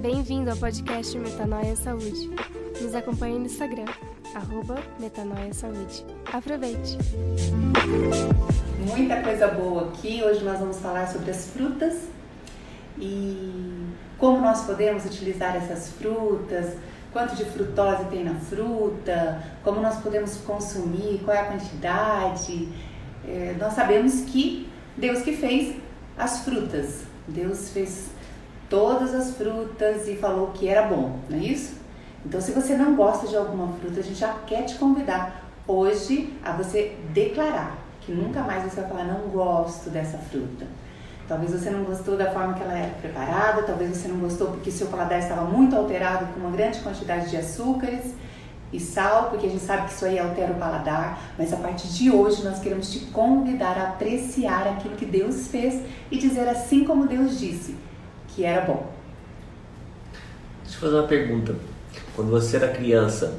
Bem-vindo ao podcast Metanoia Saúde. Nos acompanhe no Instagram, arroba Metanoia Saúde. Aproveite! Muita coisa boa aqui. Hoje nós vamos falar sobre as frutas e como nós podemos utilizar essas frutas, quanto de frutose tem na fruta, como nós podemos consumir, qual é a quantidade. É, nós sabemos que Deus que fez as frutas, Deus fez todas as frutas e falou que era bom, não é isso? Então, se você não gosta de alguma fruta, a gente já quer te convidar hoje a você declarar que nunca mais você vai falar não gosto dessa fruta. Talvez você não gostou da forma que ela era preparada, talvez você não gostou porque seu paladar estava muito alterado com uma grande quantidade de açúcares e sal, porque a gente sabe que isso aí altera o paladar, mas a partir de hoje nós queremos te convidar a apreciar aquilo que Deus fez e dizer assim como Deus disse, que era bom. Deixa eu fazer uma pergunta. Quando você era criança,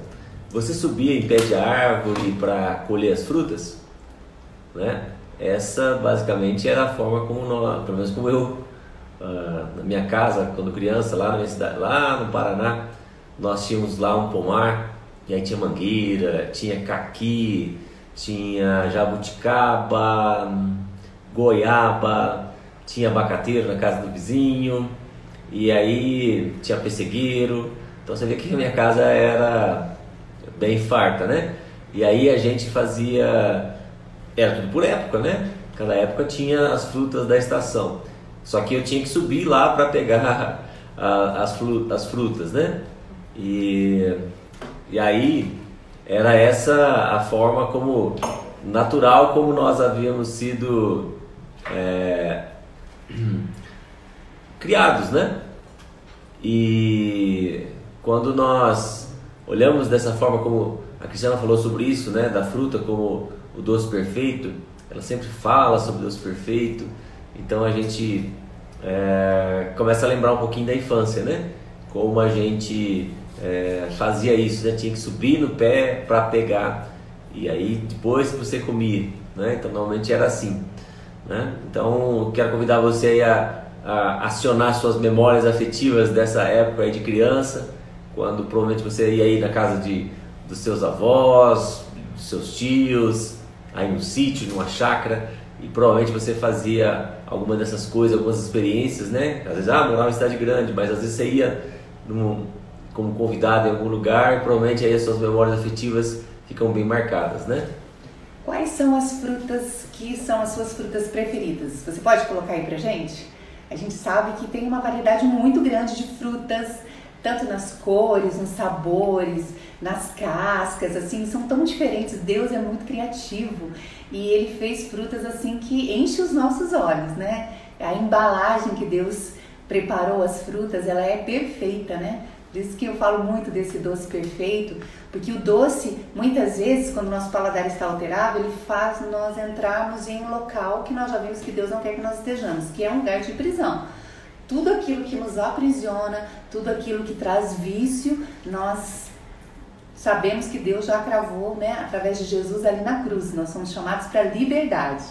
você subia em pé de árvore para colher as frutas? Né? Essa basicamente era a forma como nós, pelo menos como eu, uh, na minha casa, quando criança, lá na minha cidade, lá no Paraná, nós tínhamos lá um pomar, e aí tinha mangueira, tinha caqui, tinha jabuticaba, goiaba, tinha abacateiro na casa do vizinho, e aí tinha pessegueiro. Então você vê que a minha casa era bem farta, né? E aí a gente fazia. Era tudo por época, né? Cada época tinha as frutas da estação. Só que eu tinha que subir lá para pegar a, as, as frutas, né? E, e aí era essa a forma como natural como nós havíamos sido é, criados, né? E quando nós olhamos dessa forma como a Cristiana falou sobre isso, né, da fruta como o doce perfeito, ela sempre fala sobre o doce perfeito, então a gente é, começa a lembrar um pouquinho da infância, né? Como a gente é, fazia isso, né? Tinha que subir no pé para pegar e aí depois que você comia, né? Então normalmente era assim. Né? Então, quero convidar você a, a, acionar suas memórias afetivas dessa época aí de criança, quando provavelmente você ia ir na casa de, dos seus avós, dos seus tios, aí no sítio, numa chácara, e provavelmente você fazia alguma dessas coisas, algumas experiências, né? Às vezes, ah, morava em cidade grande, mas às vezes você ia num, como convidado em algum lugar, e provavelmente aí as suas memórias afetivas ficam bem marcadas, né? Quais são as frutas que são as suas frutas preferidas? Você pode colocar aí pra gente? A gente sabe que tem uma variedade muito grande de frutas, tanto nas cores, nos sabores, nas cascas, assim, são tão diferentes. Deus é muito criativo e ele fez frutas assim que enche os nossos olhos, né? A embalagem que Deus preparou as frutas, ela é perfeita, né? Por isso que eu falo muito desse doce perfeito, porque o doce, muitas vezes, quando o nosso paladar está alterado, ele faz nós entrarmos em um local que nós já vimos que Deus não quer que nós estejamos, que é um lugar de prisão. Tudo aquilo que nos aprisiona, tudo aquilo que traz vício, nós sabemos que Deus já cravou, né, através de Jesus ali na cruz. Nós somos chamados para liberdade.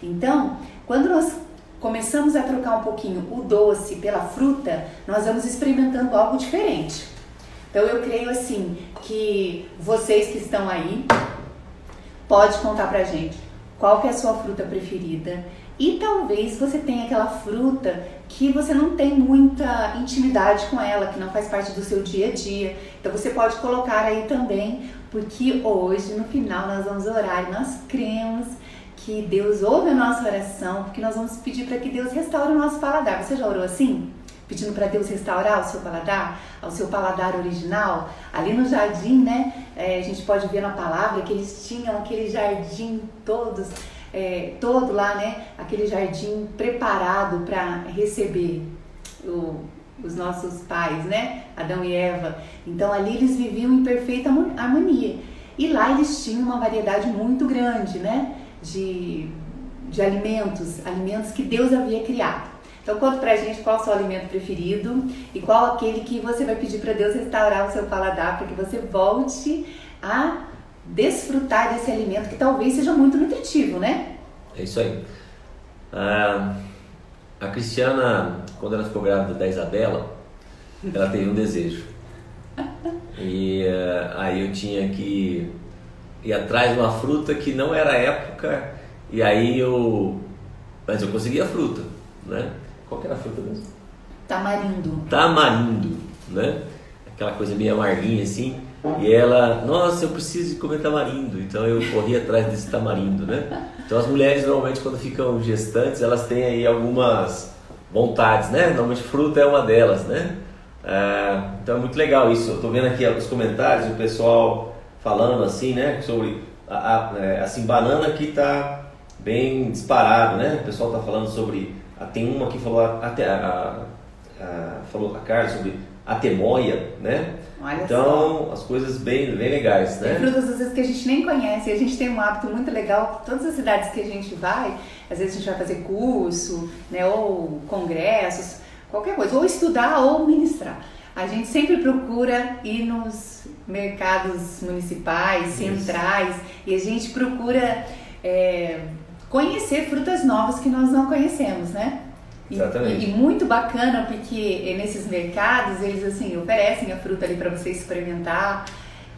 Então, quando nós começamos a trocar um pouquinho o doce pela fruta, nós vamos experimentando algo diferente. Então eu creio assim que vocês que estão aí pode contar pra gente qual que é a sua fruta preferida e talvez você tenha aquela fruta que você não tem muita intimidade com ela, que não faz parte do seu dia a dia. Então você pode colocar aí também, porque hoje no final nós vamos orar e nós cremos que Deus ouve a nossa oração, porque nós vamos pedir para que Deus restaure o nosso paladar. Você já orou assim? Pedindo para Deus restaurar o seu paladar, ao seu paladar original? Ali no jardim, né? É, a gente pode ver na palavra que eles tinham aquele jardim todos, é, todo lá, né? Aquele jardim preparado para receber o, os nossos pais, né? Adão e Eva. Então ali eles viviam em perfeita harmonia. E lá eles tinham uma variedade muito grande, né? De, de alimentos, alimentos que Deus havia criado. Então conta pra gente qual é o seu alimento preferido e qual aquele que você vai pedir para Deus restaurar o seu paladar para que você volte a desfrutar desse alimento que talvez seja muito nutritivo, né? É isso aí. Ah, a Cristiana, quando ela ficou grávida da Isabela, ela teve um desejo. E uh, aí eu tinha que ir atrás de uma fruta que não era época, e aí eu. Mas eu consegui a fruta, né? Qual que era a fruta mesmo? Tamarindo. Tamarindo, né? Aquela coisa meio amarguinha assim. E ela, nossa, eu preciso de comer tamarindo. Então eu corri atrás desse tamarindo, né? Então as mulheres normalmente quando ficam gestantes, elas têm aí algumas vontades, né? Normalmente fruta é uma delas, né? É, então é muito legal isso. Eu tô vendo aqui os comentários, o pessoal falando assim, né? Sobre, a, a, é, assim, banana que tá bem disparado, né? O pessoal tá falando sobre, tem uma que falou até a, a, falou a Carla sobre a temoia, né? Olha então, só. as coisas bem, bem legais, né? Tem frutas às vezes que a gente nem conhece. E a gente tem um hábito muito legal. Todas as cidades que a gente vai, às vezes a gente vai fazer curso, né? Ou congressos, qualquer coisa. Ou estudar ou ministrar. A gente sempre procura ir nos mercados municipais, centrais. Isso. E a gente procura é, conhecer frutas novas que nós não conhecemos, né? Exatamente. E, e, muito bacana porque nesses mercados eles assim oferecem a fruta ali para você experimentar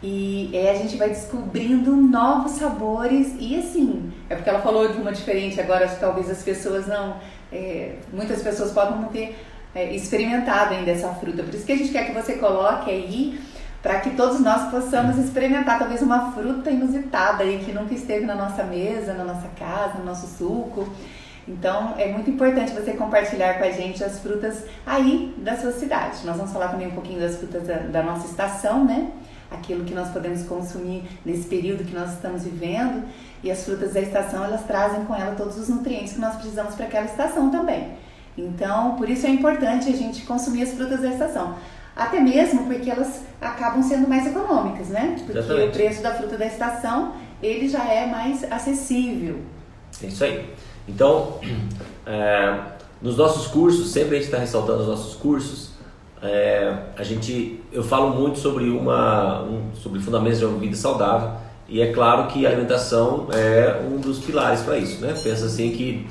e a gente vai descobrindo novos sabores e assim é porque ela falou de uma diferente agora talvez as pessoas não é, muitas pessoas podem não ter é, experimentado ainda essa fruta por isso que a gente quer que você coloque aí para que todos nós possamos experimentar talvez uma fruta inusitada aí que nunca esteve na nossa mesa, na nossa casa, no nosso suco. Então é muito importante você compartilhar com a gente as frutas aí da sua cidade. Nós vamos falar também um pouquinho das frutas da, da nossa estação, né? Aquilo que nós podemos consumir nesse período que nós estamos vivendo. E as frutas da estação, elas trazem com ela todos os nutrientes que nós precisamos para aquela estação também. Então, por isso é importante a gente consumir as frutas da estação. Até mesmo porque elas acabam sendo mais econômicas, né? Porque Exatamente. o preço da fruta da estação, ele já é mais acessível. É isso aí. Então, é, nos nossos cursos, sempre a gente está ressaltando os nossos cursos, é, a gente, eu falo muito sobre uma, um, sobre fundamentos de uma vida saudável e é claro que a alimentação é um dos pilares para isso, né? Pensa assim que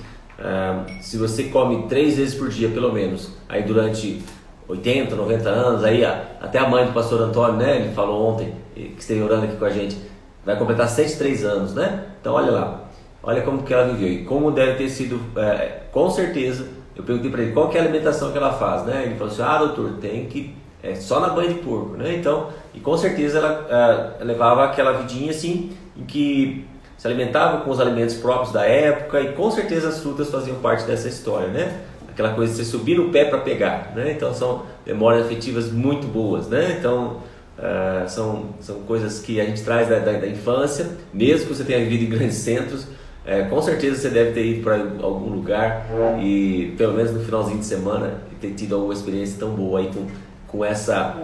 se você come três vezes por dia, pelo menos, aí durante 80, 90 anos, aí até a mãe do pastor Antônio, né? Ele falou ontem, que esteve orando aqui com a gente, vai completar 103 anos, né? Então olha lá, Olha como que ela viveu e como deve ter sido, é, com certeza. Eu perguntei para ele qual que é a alimentação que ela faz, né? Ele falou assim: ah, doutor, tem que é só na banha de porco, né? Então, e com certeza ela é, levava aquela vidinha assim, em que se alimentava com os alimentos próprios da época e com certeza as frutas faziam parte dessa história, né? Aquela coisa de você subir no pé para pegar, né? Então são memórias afetivas muito boas, né? Então uh, são, são coisas que a gente traz da, da, da infância, mesmo que você tenha vivido em grandes centros, é, com certeza você deve ter ido para algum lugar e pelo menos no finalzinho de semana ter tido alguma experiência tão boa aí com, com essa,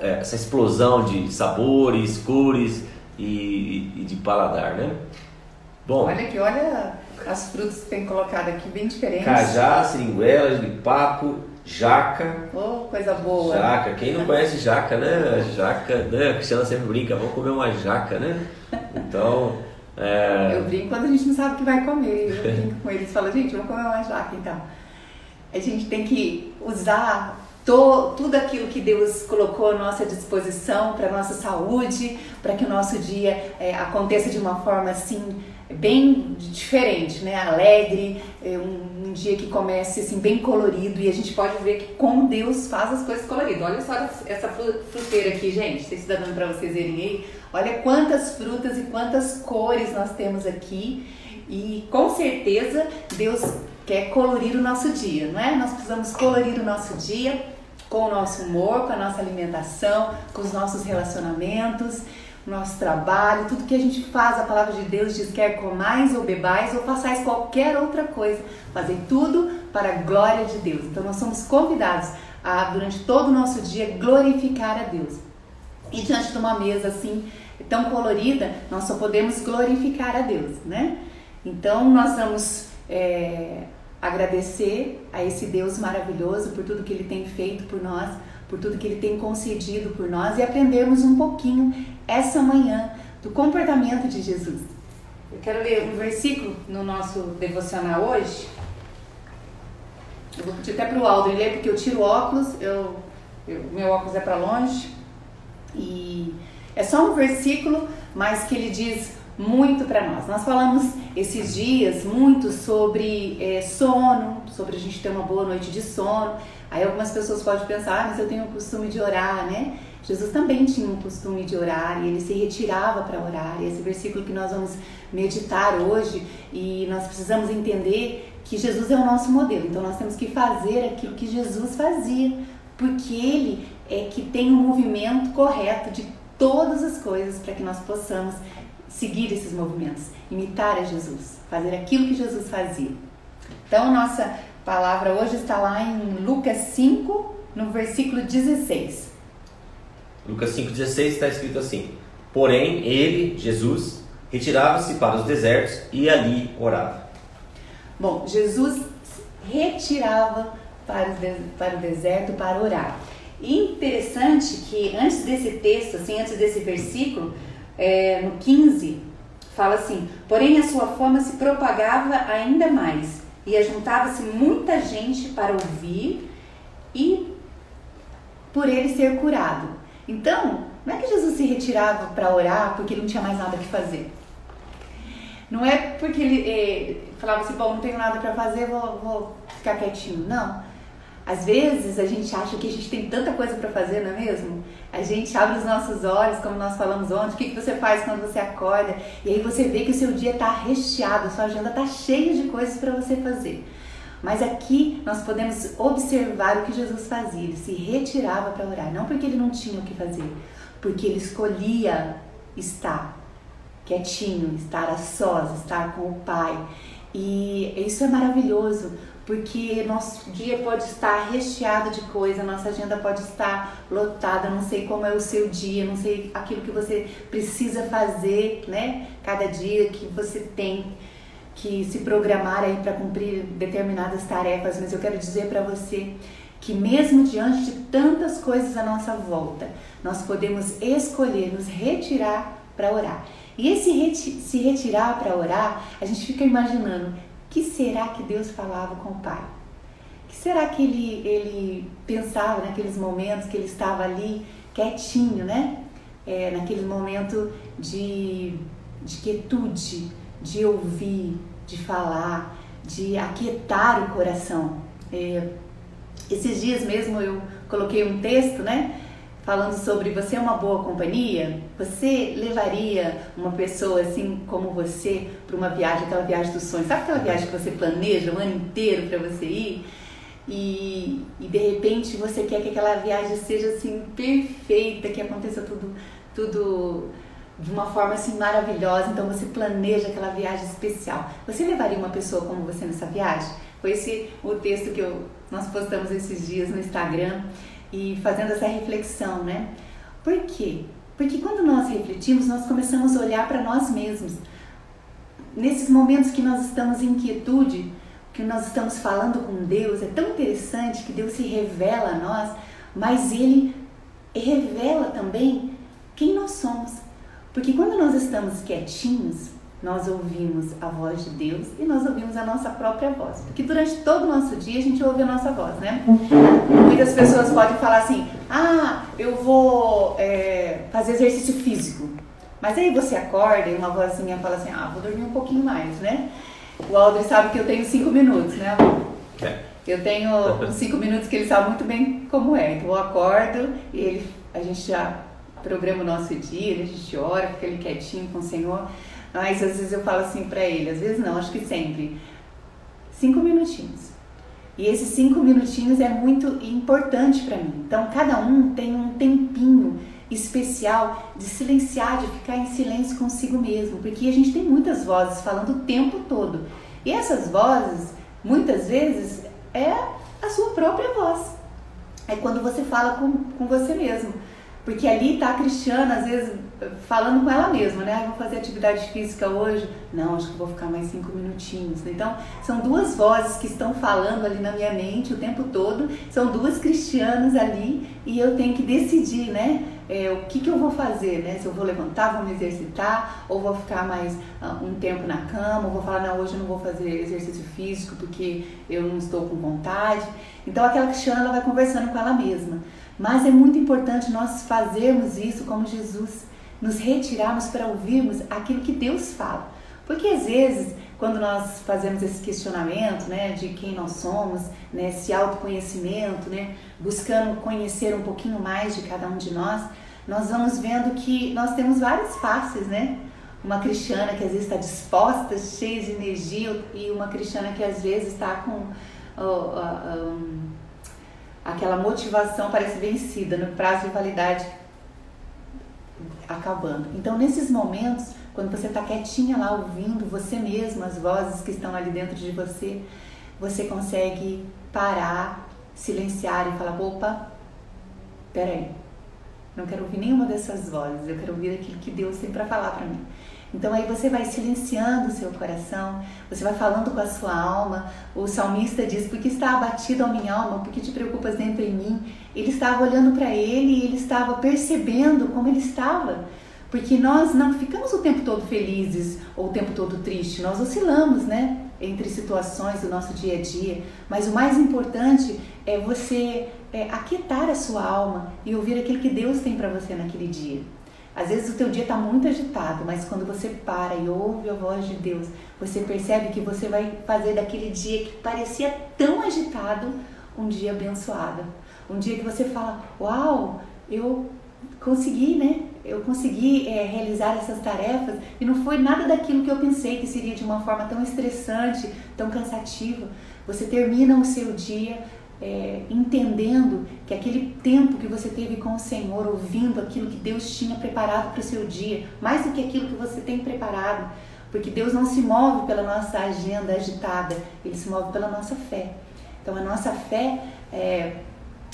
é, essa explosão de sabores, cores e, e, de paladar, né? Bom, olha aqui, olha as frutas que tem colocado aqui, bem diferentes. Cajá, seringuela, papo, jaca. Oh, coisa boa. Jaca, quem não conhece jaca, né? Jaca, né? A Cristiana sempre brinca, vamos comer uma jaca, né? Então... É... Eu brinco quando a gente não sabe o que vai comer. Eu brinco com eles e falo, gente, vamos comer uma jaca então. A gente tem que usar to, tudo aquilo que Deus colocou à nossa disposição para nossa saúde, para que o nosso dia é, aconteça de uma forma assim bem diferente, né? Alegre, é um, um, dia que comece assim bem colorido e a gente pode ver que como Deus faz as coisas coloridas. Olha só essa fruteira aqui, gente. Se está dando para vocês verem aí. Olha quantas frutas e quantas cores nós temos aqui e com certeza Deus quer colorir o nosso dia, não é? Nós precisamos colorir o nosso dia com o nosso humor, com a nossa alimentação, com os nossos relacionamentos, nosso trabalho, tudo que a gente faz, a palavra de Deus diz quer comais ou bebais ou façais qualquer outra coisa, fazer tudo para a glória de Deus. Então nós somos convidados a durante todo o nosso dia glorificar a Deus. E diante de uma mesa assim tão colorida, nós só podemos glorificar a Deus, né? Então nós vamos é, agradecer a esse Deus maravilhoso por tudo que Ele tem feito por nós, por tudo que Ele tem concedido por nós e aprendermos um pouquinho essa manhã do comportamento de Jesus. Eu quero ler um versículo no nosso devocional hoje. Eu vou pedir até para o Aldo ler, porque eu tiro óculos, eu o meu óculos é para longe. E é só um versículo, mas que ele diz muito para nós. Nós falamos esses dias muito sobre é, sono, sobre a gente ter uma boa noite de sono. Aí algumas pessoas podem pensar, ah, mas eu tenho o costume de orar, né? Jesus também tinha um costume de orar e ele se retirava para orar. E esse versículo que nós vamos meditar hoje e nós precisamos entender que Jesus é o nosso modelo. Então nós temos que fazer aquilo que Jesus fazia, porque ele é que tem o um movimento correto de todas as coisas para que nós possamos seguir esses movimentos, imitar a Jesus, fazer aquilo que Jesus fazia. Então nossa palavra hoje está lá em Lucas 5, no versículo 16. Lucas 5,16 está escrito assim: Porém, ele, Jesus, retirava-se para os desertos e ali orava. Bom, Jesus retirava para o, de, para o deserto para orar. E interessante que antes desse texto, assim, antes desse versículo, é, no 15, fala assim: Porém, a sua fama se propagava ainda mais, e ajuntava-se muita gente para ouvir e por ele ser curado. Então, não é que Jesus se retirava para orar porque ele não tinha mais nada que fazer. Não é porque ele eh, falava assim, bom, não tenho nada para fazer, vou, vou ficar quietinho. Não. Às vezes a gente acha que a gente tem tanta coisa para fazer, não é mesmo? A gente abre os nossos olhos, como nós falamos ontem, o que, você faz quando você acorda, e aí você vê que o seu dia está recheado, sua agenda está cheia de coisas para você fazer. Mas aqui nós podemos observar o que Jesus fazia. Ele se retirava para orar, não porque ele não tinha o que fazer, porque ele escolhia estar quietinho, estar a sós, estar com o Pai. E isso é maravilhoso, porque nosso dia pode estar recheado de coisa, nossa agenda pode estar lotada, não sei como é o seu dia, não sei aquilo que você precisa fazer, né? Cada dia que você tem que se programar aí para cumprir determinadas tarefas, mas eu quero dizer para você que mesmo diante de tantas coisas à nossa volta, nós podemos escolher nos retirar para orar. E esse reti se retirar para orar, a gente fica imaginando, que será que Deus falava com o Pai? Que será que ele, ele pensava naqueles momentos que ele estava ali quietinho, né? É, naquele momento de, de quietude, de ouvir, de falar, de aquietar o coração. É, esses dias mesmo eu coloquei um texto, né? Falando sobre você é uma boa companhia, você levaria uma pessoa assim como você para uma viagem, aquela viagem dos sonhos, sabe aquela viagem que você planeja um ano inteiro para você ir? E, e de repente você quer que aquela viagem seja assim perfeita, que aconteça tudo, tudo de uma forma assim maravilhosa, então você planeja aquela viagem especial. Você levaria uma pessoa como você nessa viagem? Foi esse o texto que eu, nós postamos esses dias no Instagram e fazendo essa reflexão, né? Por quê? Porque quando nós refletimos, nós começamos a olhar para nós mesmos. Nesses momentos que nós estamos em inquietude, que nós estamos falando com Deus, é tão interessante que Deus se revela a nós, mas Ele revela também quem nós somos. Porque quando nós estamos quietinhos, nós ouvimos a voz de Deus e nós ouvimos a nossa própria voz. Porque durante todo o nosso dia a gente ouve a nossa voz, né? Muitas pessoas podem falar assim: ah, eu vou é, fazer exercício físico. Mas aí você acorda e uma vozinha fala assim: ah, vou dormir um pouquinho mais, né? O Aldri sabe que eu tenho cinco minutos, né? É. Eu tenho uns cinco minutos que ele sabe muito bem como é. Então eu acordo e ele, a gente já programa o nosso dia, a gente ora, fica ali quietinho com o Senhor. Mas às vezes eu falo assim para ele, às vezes não, acho que sempre. Cinco minutinhos. E esses cinco minutinhos é muito importante para mim. Então cada um tem um tempinho especial de silenciar, de ficar em silêncio consigo mesmo, porque a gente tem muitas vozes falando o tempo todo. E essas vozes, muitas vezes, é a sua própria voz. É quando você fala com, com você mesmo. Porque ali tá a Cristiana, às vezes, falando com ela mesma, né? Ah, vou fazer atividade física hoje. Não, acho que vou ficar mais cinco minutinhos. Então, são duas vozes que estão falando ali na minha mente o tempo todo. São duas cristianas ali e eu tenho que decidir, né? É, o que, que eu vou fazer, né? Se eu vou levantar, vou me exercitar, ou vou ficar mais uh, um tempo na cama, ou vou falar, não, hoje eu não vou fazer exercício físico porque eu não estou com vontade. Então, aquela cristiana, ela vai conversando com ela mesma. Mas é muito importante nós fazermos isso como Jesus nos retirarmos para ouvirmos aquilo que Deus fala. Porque às vezes, quando nós fazemos esse questionamento, né, de quem nós somos, né, esse autoconhecimento, né, buscando conhecer um pouquinho mais de cada um de nós, nós vamos vendo que nós temos várias faces, né? Uma cristiana que às vezes está disposta, cheia de energia, e uma cristiana que às vezes está com aquela motivação parece vencida no prazo de validade acabando. Então, nesses momentos, quando você está quietinha lá ouvindo você mesma, as vozes que estão ali dentro de você, você consegue parar, silenciar e falar: opa, peraí, não quero ouvir nenhuma dessas vozes, eu quero ouvir aquilo que Deus tem para falar para mim. Então aí você vai silenciando o seu coração, você vai falando com a sua alma. O salmista diz: Por que está abatida a minha alma? Por que te preocupas dentro em mim? Ele estava olhando para ele e ele estava percebendo como ele estava. Porque nós não ficamos o tempo todo felizes ou o tempo todo tristes, nós oscilamos, né? Entre situações do nosso dia a dia. Mas o mais importante é você é, aquietar a sua alma e ouvir aquilo que Deus tem para você naquele dia. Às vezes o teu dia está muito agitado, mas quando você para e ouve a voz de Deus, você percebe que você vai fazer daquele dia que parecia tão agitado um dia abençoado. Um dia que você fala, uau, eu consegui, né? Eu consegui é, realizar essas tarefas e não foi nada daquilo que eu pensei que seria de uma forma tão estressante, tão cansativa. Você termina o seu dia é, entendendo que aquele tempo que você teve com o Senhor, ouvindo aquilo que Deus tinha preparado para o seu dia, mais do que aquilo que você tem preparado, porque Deus não se move pela nossa agenda agitada, Ele se move pela nossa fé. Então a nossa fé, é,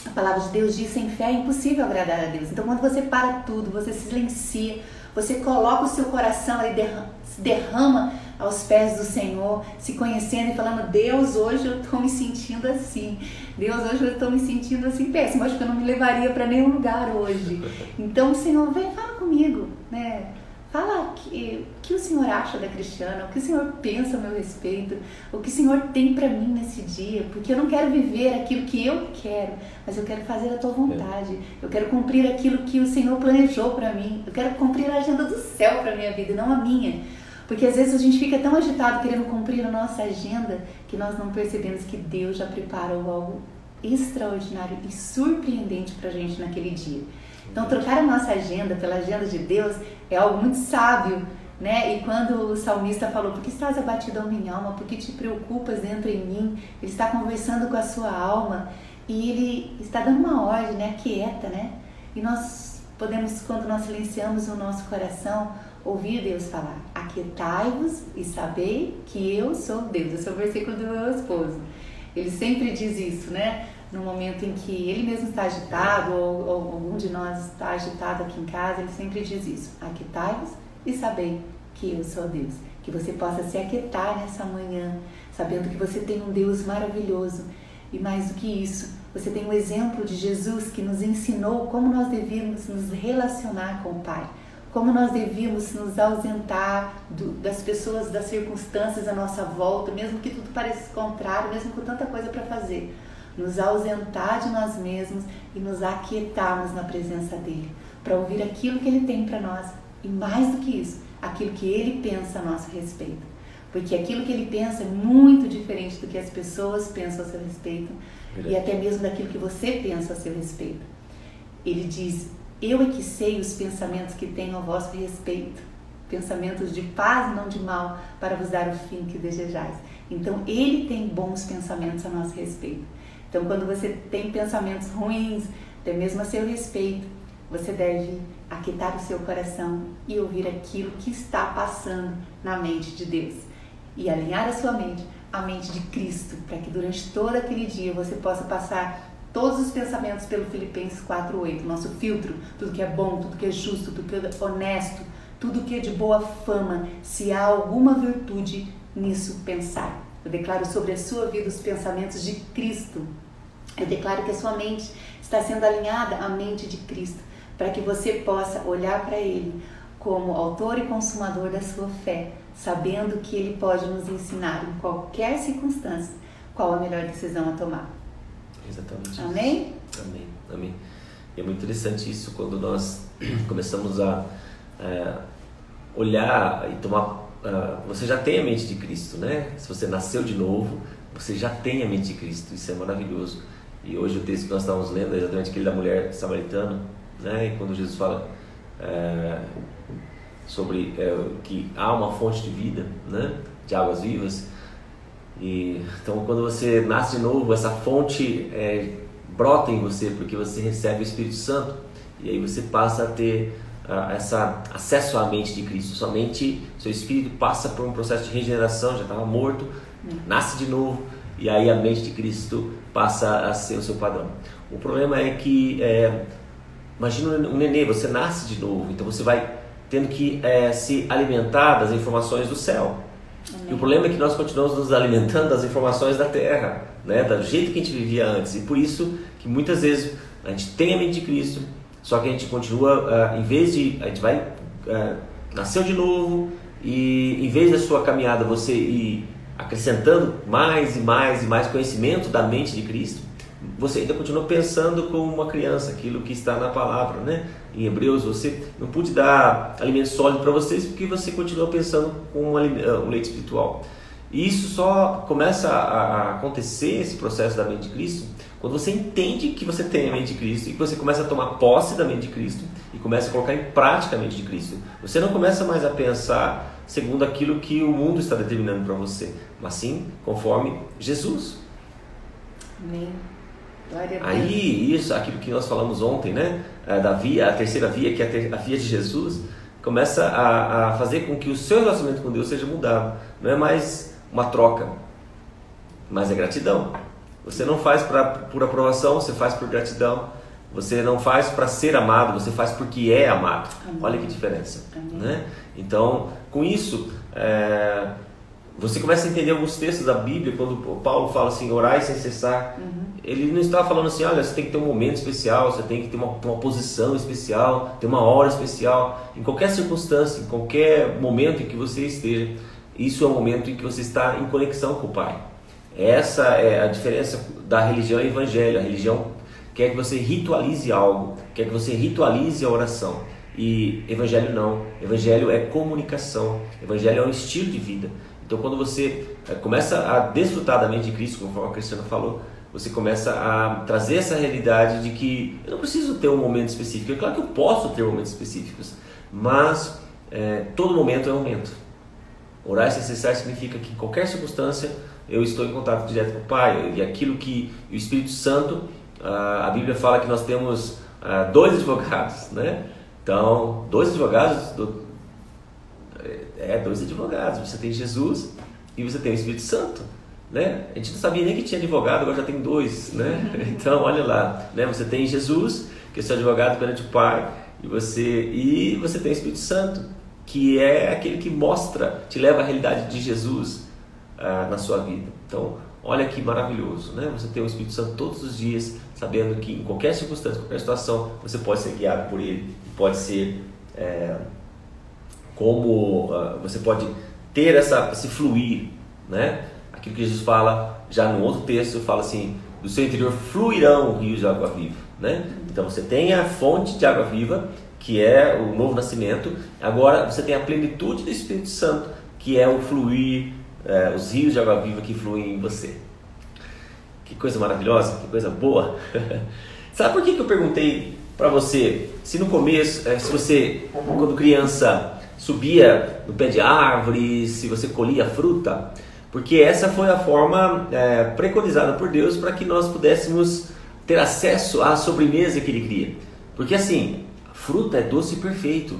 a palavra de Deus diz, sem fé é impossível agradar a Deus. Então quando você para tudo, você silencia, você coloca o seu coração e derrama, derrama aos pés do Senhor, se conhecendo e falando: Deus, hoje eu estou me sentindo assim. Deus, hoje eu estou me sentindo assim péssimo. Acho que eu não me levaria para nenhum lugar hoje. Então, Senhor, vem, fala comigo, né? Fala o que, que o Senhor acha da Cristiana, o que o Senhor pensa a meu respeito, o que o Senhor tem para mim nesse dia, porque eu não quero viver aquilo que eu quero, mas eu quero fazer a tua vontade. É. Eu quero cumprir aquilo que o Senhor planejou para mim. Eu quero cumprir a agenda do céu para minha vida, não a minha. Porque às vezes a gente fica tão agitado querendo cumprir a nossa agenda que nós não percebemos que Deus já preparou algo extraordinário e surpreendente para a gente naquele dia. Então, trocar a nossa agenda pela agenda de Deus é algo muito sábio, né? E quando o salmista falou, por que estás abatido minha alma? Por que te preocupas dentro em mim? Ele está conversando com a sua alma e ele está dando uma ordem, né? Quieta, né? E nós podemos, quando nós silenciamos o nosso coração, ouvir Deus falar: Aquietai-vos e sabei que eu sou Deus. Esse é o versículo do meu esposo. Ele sempre diz isso, né? No momento em que ele mesmo está agitado, ou, ou algum de nós está agitado aqui em casa, ele sempre diz isso: Aquietai-vos e sabei que eu sou Deus. Que você possa se aquietar nessa manhã, sabendo que você tem um Deus maravilhoso. E mais do que isso, você tem o exemplo de Jesus que nos ensinou como nós devíamos nos relacionar com o Pai como nós devíamos nos ausentar do, das pessoas, das circunstâncias à nossa volta, mesmo que tudo pareça contrário, mesmo com tanta coisa para fazer. Nos ausentar de nós mesmos e nos aquietarmos na presença dele, para ouvir aquilo que ele tem para nós e mais do que isso, aquilo que ele pensa a nosso respeito. Porque aquilo que ele pensa é muito diferente do que as pessoas pensam a seu respeito Verdade. e até mesmo daquilo que você pensa a seu respeito. Ele diz: eu é que sei os pensamentos que tenho a vosso respeito, pensamentos de paz e não de mal, para vos dar o fim que desejais. Então, Ele tem bons pensamentos a nosso respeito. Então, quando você tem pensamentos ruins, até mesmo a seu respeito, você deve aquietar o seu coração e ouvir aquilo que está passando na mente de Deus. E alinhar a sua mente à mente de Cristo, para que durante todo aquele dia você possa passar todos os pensamentos pelo Filipenses 4:8, nosso filtro, tudo que é bom, tudo que é justo, tudo que é honesto, tudo que é de boa fama, se há alguma virtude nisso pensar. Eu declaro sobre a sua vida os pensamentos de Cristo. Eu declaro que a sua mente está sendo alinhada à mente de Cristo, para que você possa olhar para Ele como autor e consumador da sua fé, sabendo que Ele pode nos ensinar em qualquer circunstância qual a melhor decisão a tomar. Exatamente. Amém? Amém. Amém. E é muito interessante isso quando nós começamos a é, olhar e tomar. Uh, você já tem a mente de Cristo, né? Se você nasceu de novo, você já tem a mente de Cristo. Isso é maravilhoso. E hoje o texto que nós estávamos lendo é exatamente aquele da mulher samaritana, né? E quando Jesus fala é, sobre é, que há uma fonte de vida, né? De águas vivas. E então quando você nasce de novo, essa fonte é, brota em você porque você recebe o Espírito Santo e aí você passa a ter uh, essa acesso à mente de Cristo. Sua mente, seu espírito passa por um processo de regeneração, já estava morto, nasce de novo e aí a mente de Cristo passa a ser o seu padrão. O problema é que, é, imagina um nenê, você nasce de novo, então você vai tendo que é, se alimentar das informações do céu. Amém. E o problema é que nós continuamos nos alimentando das informações da terra, né, do jeito que a gente vivia antes. E por isso que muitas vezes a gente tem a mente de Cristo, só que a gente continua, uh, em vez de. A gente vai. Uh, nasceu de novo e em vez da sua caminhada você ir acrescentando mais e mais e mais conhecimento da mente de Cristo, você ainda continua pensando como uma criança, aquilo que está na palavra, né? Em Hebreus, você não pude dar alimento sólido para vocês porque você continua pensando com um, um leite espiritual. E isso só começa a acontecer, esse processo da mente de Cristo, quando você entende que você tem a mente de Cristo e que você começa a tomar posse da mente de Cristo e começa a colocar em prática a mente de Cristo. Você não começa mais a pensar segundo aquilo que o mundo está determinando para você, mas sim conforme Jesus. Amém. Aí, isso, aquilo que nós falamos ontem, né? Da via, a terceira via, que é a via de Jesus, começa a, a fazer com que o seu relacionamento com Deus seja mudado. Não é mais uma troca, mas é gratidão. Você não faz pra, por aprovação, você faz por gratidão. Você não faz para ser amado, você faz porque é amado. Amém. Olha que diferença. Né? Então, com isso, é, você começa a entender alguns textos da Bíblia, quando Paulo fala assim, orai sem cessar. Uhum. Ele não está falando assim, olha, você tem que ter um momento especial, você tem que ter uma, uma posição especial, ter uma hora especial. Em qualquer circunstância, em qualquer momento em que você esteja, isso é o momento em que você está em conexão com o Pai. Essa é a diferença da religião e evangelho. A religião quer que você ritualize algo, quer que você ritualize a oração. E evangelho não. Evangelho é comunicação. Evangelho é um estilo de vida. Então, quando você eh, começa a desfrutar da mente de Cristo, conforme a Cristiana falou, você começa a trazer essa realidade de que eu não preciso ter um momento específico. É claro que eu posso ter momentos específicos, mas é, todo momento é um momento. Orar sem cessar significa que em qualquer circunstância eu estou em contato direto com o Pai. E aquilo que o Espírito Santo, a Bíblia fala que nós temos dois advogados, né? Então, dois advogados, do, é, dois advogados. Você tem Jesus e você tem o Espírito Santo. Né? A gente não sabia nem que tinha advogado, agora já tem dois, né? Então, olha lá, né? Você tem Jesus, que é seu advogado perante o Pai, e você e você tem o Espírito Santo, que é aquele que mostra, te leva à realidade de Jesus ah, na sua vida. Então, olha que maravilhoso, né? Você tem o Espírito Santo todos os dias, sabendo que em qualquer circunstância, qualquer situação, você pode ser guiado por Ele, pode ser é, como uh, você pode ter essa esse fluir, né? Aquilo que Jesus fala já no outro texto fala assim: do seu interior fluirão rios de água viva, né? Então você tem a fonte de água viva que é o novo nascimento. Agora você tem a plenitude do Espírito Santo que é o fluir é, os rios de água viva que fluem em você. Que coisa maravilhosa, que coisa boa. Sabe por que, que eu perguntei para você se no começo, é, se você, quando criança, subia no pé de árvore, se você colhia fruta? Porque essa foi a forma é, preconizada por Deus para que nós pudéssemos ter acesso à sobremesa que Ele cria. Porque assim, a fruta é doce perfeito.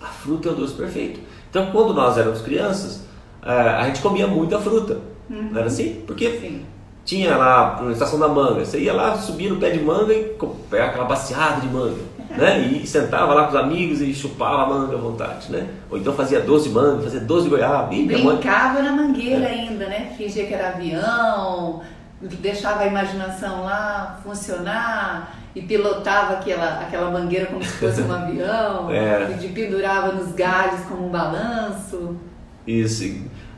A fruta é o doce perfeito. Então, quando nós éramos crianças, a gente comia muita fruta. Uhum. Não era assim? Porque Sim. tinha lá na estação da manga, você ia lá, subia no pé de manga e pegava aquela baciada de manga, né? E sentava lá com os amigos e chupava a manga à vontade, né? Ou então fazia doce de manga, fazia doce de goiaba. E Brincava mãe... na mangueira é. ainda, né? Fingia que era avião, deixava a imaginação lá funcionar e pilotava aquela, aquela mangueira como se fosse um avião, é. e pendurava nos galhos como um balanço. Isso.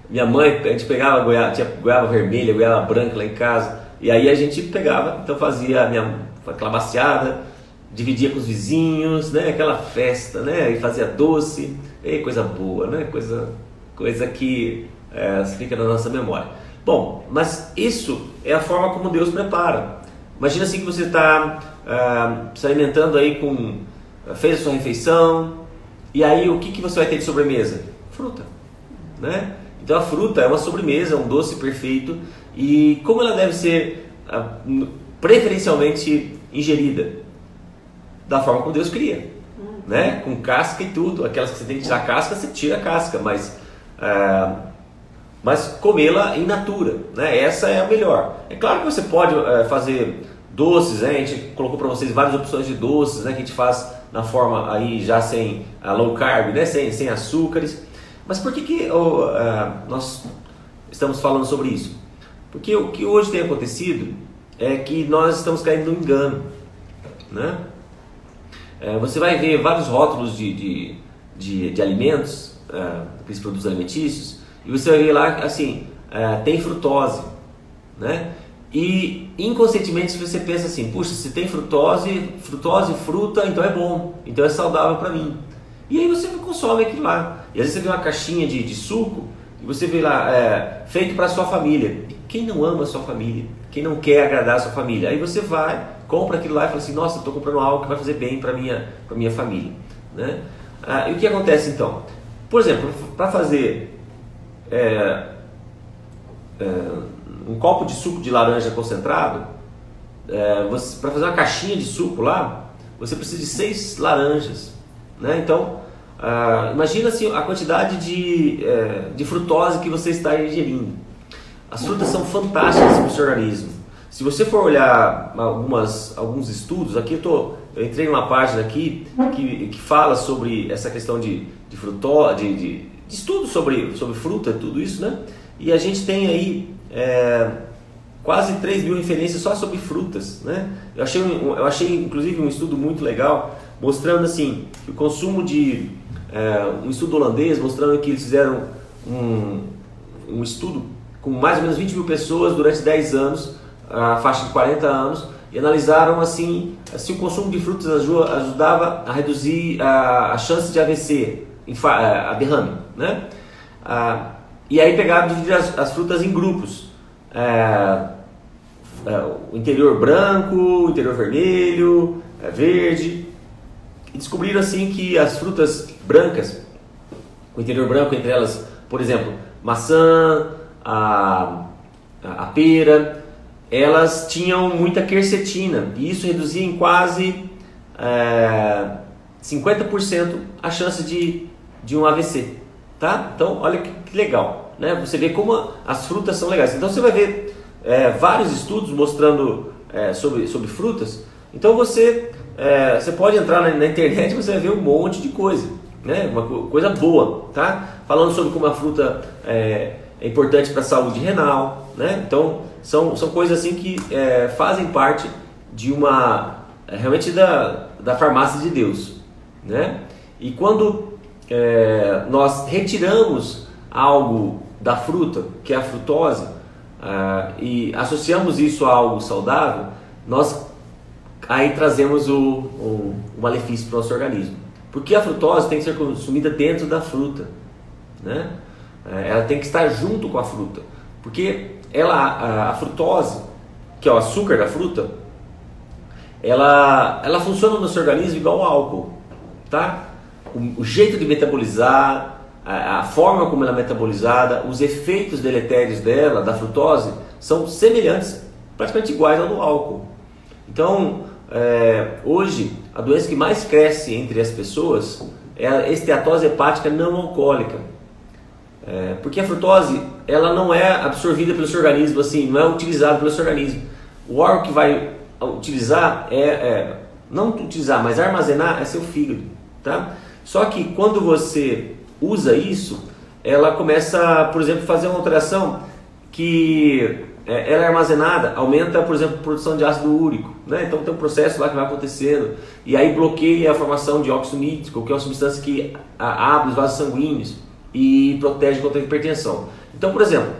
Minha mãe, a gente pegava goiaba, tinha goiaba vermelha, goiaba branca lá em casa, e aí a gente pegava, então fazia a minha, aquela baciada, dividia com os vizinhos, né? Aquela festa, né? E fazia doce, e coisa boa, né? Coisa, coisa que é, fica na nossa memória. Bom, mas isso é a forma como Deus prepara. Imagina assim que você está ah, se alimentando aí com. fez a sua refeição, e aí o que, que você vai ter de sobremesa? Fruta. Né? Então a fruta é uma sobremesa, um doce perfeito, e como ela deve ser ah, preferencialmente ingerida? Da forma como Deus cria. Né? Com casca e tudo. Aquelas que você tem que tirar a casca, você tira a casca, mas. Ah, mas comê-la in natura, né? Essa é a melhor. É claro que você pode é, fazer doces, né? A gente colocou para vocês várias opções de doces, né? Que a gente faz na forma aí já sem low carb, né? Sem, sem açúcares. Mas por que que oh, nós estamos falando sobre isso? Porque o que hoje tem acontecido é que nós estamos caindo no engano, né? É, você vai ver vários rótulos de, de, de, de alimentos, aqueles produtos alimentícios, e você vai ver lá, assim, é, tem frutose, né? E inconscientemente você pensa assim, puxa, se tem frutose, frutose, fruta, então é bom, então é saudável para mim. E aí você consome aquilo lá. E às vezes você vê uma caixinha de, de suco e você vê lá, é, feito para sua família. E quem não ama a sua família? Quem não quer agradar a sua família? Aí você vai, compra aquilo lá e fala assim, nossa, estou comprando algo que vai fazer bem para minha, para minha família. Né? Ah, e o que acontece então? Por exemplo, para fazer é, é, um copo de suco de laranja concentrado, é, para fazer uma caixinha de suco lá, você precisa de seis laranjas. Né? Então, ah, imagina assim, a quantidade de, é, de frutose que você está ingerindo. As frutas são fantásticas para o seu organismo. Se você for olhar algumas, alguns estudos, aqui eu, tô, eu entrei numa página aqui que, que fala sobre essa questão de, de frutose, de, de estudo sobre, sobre fruta, tudo isso, né? E a gente tem aí é, quase 3 mil referências só sobre frutas, né? Eu achei, eu achei inclusive um estudo muito legal mostrando assim que o consumo de é, um estudo holandês mostrando que eles fizeram um, um estudo com mais ou menos 20 mil pessoas durante 10 anos, a faixa de 40 anos, e analisaram assim se o consumo de frutas ajudava a reduzir a, a chance de AVC, a derrame, né? Ah, e aí pegaram dividiram as, as, frutas em grupos. É, é, o interior branco, o interior vermelho, é, verde. E descobriram assim que as frutas brancas, o interior branco entre elas, por exemplo, maçã, a, a pera, elas tinham muita quercetina e isso reduzia em quase é, 50% a chance de de um AVC, tá? Então, olha que, que legal, né? Você vê como as frutas são legais. Então, você vai ver é, vários estudos mostrando é, sobre, sobre frutas. Então, você, é, você pode entrar na, na internet e você vai ver um monte de coisa, né? Uma coisa boa, tá? Falando sobre como a fruta é, é importante para a saúde renal, né? Então, são, são coisas assim que é, fazem parte de uma, é, realmente da, da farmácia de Deus, né? E quando é, nós retiramos algo da fruta, que é a frutose, uh, e associamos isso a algo saudável, nós aí trazemos o, o, o malefício para o nosso organismo. Porque a frutose tem que ser consumida dentro da fruta, né? É, ela tem que estar junto com a fruta, porque ela, a, frutose, que é o açúcar da fruta, ela, ela funciona no nosso organismo igual ao álcool, tá? o, o jeito de metabolizar, a, a, forma como ela é metabolizada, os efeitos deletérios dela, da frutose, são semelhantes, praticamente iguais ao do álcool. Então, é, hoje, a doença que mais cresce entre as pessoas é a esteatose hepática não alcoólica. É, porque a frutose ela não é absorvida pelo seu organismo, assim, não é utilizada pelo seu organismo. O órgão que vai utilizar é, é não utilizar, mas armazenar é seu fígado, tá? Só que quando você usa isso, ela começa, por exemplo, fazer uma alteração que é, ela é armazenada, aumenta, por exemplo, a produção de ácido úrico, né? Então tem um processo lá que vai acontecendo e aí bloqueia a formação de óxido nítrico, que é uma substância que abre os vasos sanguíneos e protege contra a hipertensão. Então, por exemplo,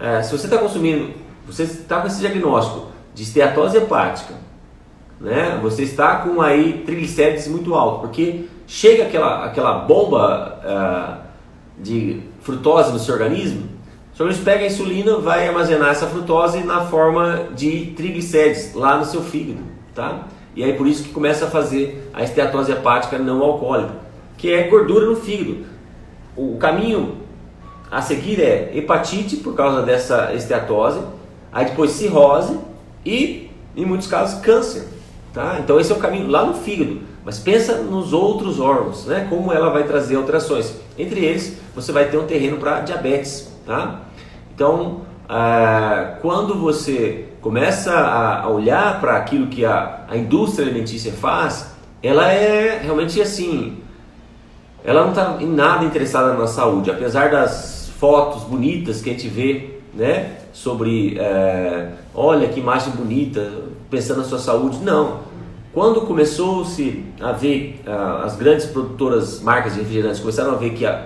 é, se você está consumindo, você está com esse diagnóstico de esteatose hepática, né? Você está com aí triglicérides muito alto, porque chega aquela, aquela bomba uh, de frutose no seu organismo, o seu organismo pega a insulina, vai armazenar essa frutose na forma de triglicérides lá no seu fígado, tá? E aí por isso que começa a fazer a esteatose hepática não alcoólica, que é gordura no fígado. O caminho a seguir é hepatite por causa dessa esteatose, aí depois cirrose e, em muitos casos, câncer. Tá? Então esse é o caminho lá no fígado. Mas pensa nos outros órgãos, né? como ela vai trazer alterações. Entre eles, você vai ter um terreno para diabetes. Tá? Então, ah, quando você começa a, olhar para aquilo que a, a indústria alimentícia faz, ela é realmente assim, ela não está em nada interessada na saúde, apesar das fotos bonitas que a gente vê, né, sobre, é, olha que imagem bonita, pensando na sua saúde, não. Quando começou-se a ver as grandes produtoras, marcas de refrigerantes, começaram a ver que uh,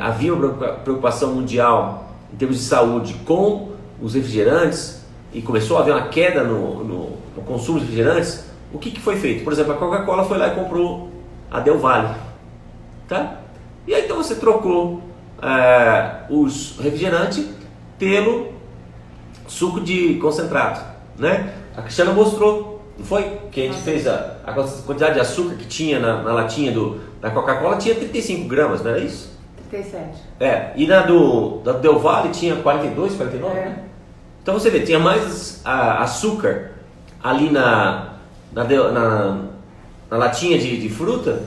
havia uma preocupação mundial em termos de saúde com os refrigerantes e começou a haver uma queda no, no, no consumo de refrigerantes, o que, que foi feito? Por exemplo, a Coca-Cola foi lá e comprou a Del Valle, tá? E aí então você trocou uh, os refrigerantes pelo suco de concentrado, né? A Cristiana mostrou não foi? Que a gente fez a, a quantidade de açúcar que tinha na, na latinha do, da Coca-Cola tinha 35 gramas, não era isso? 37. É, e na do, da Del Valle tinha 42, 49, é. né? Então você vê, tinha mais a, açúcar ali na, na, na, na latinha de, de, fruta,